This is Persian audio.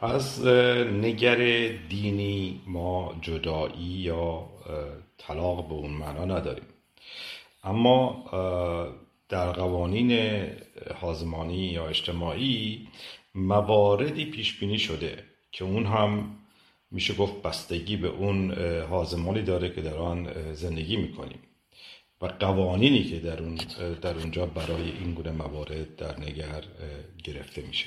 از نگر دینی ما جدایی یا طلاق به اون معنا نداریم. اما در قوانین حازمانی یا اجتماعی مواردی پیش بینی شده که اون هم میشه گفت بستگی به اون حازمانی داره که در آن زندگی می‌کنیم. و قوانینی که در, اون در اونجا برای این گونه موارد در نگر گرفته میشه.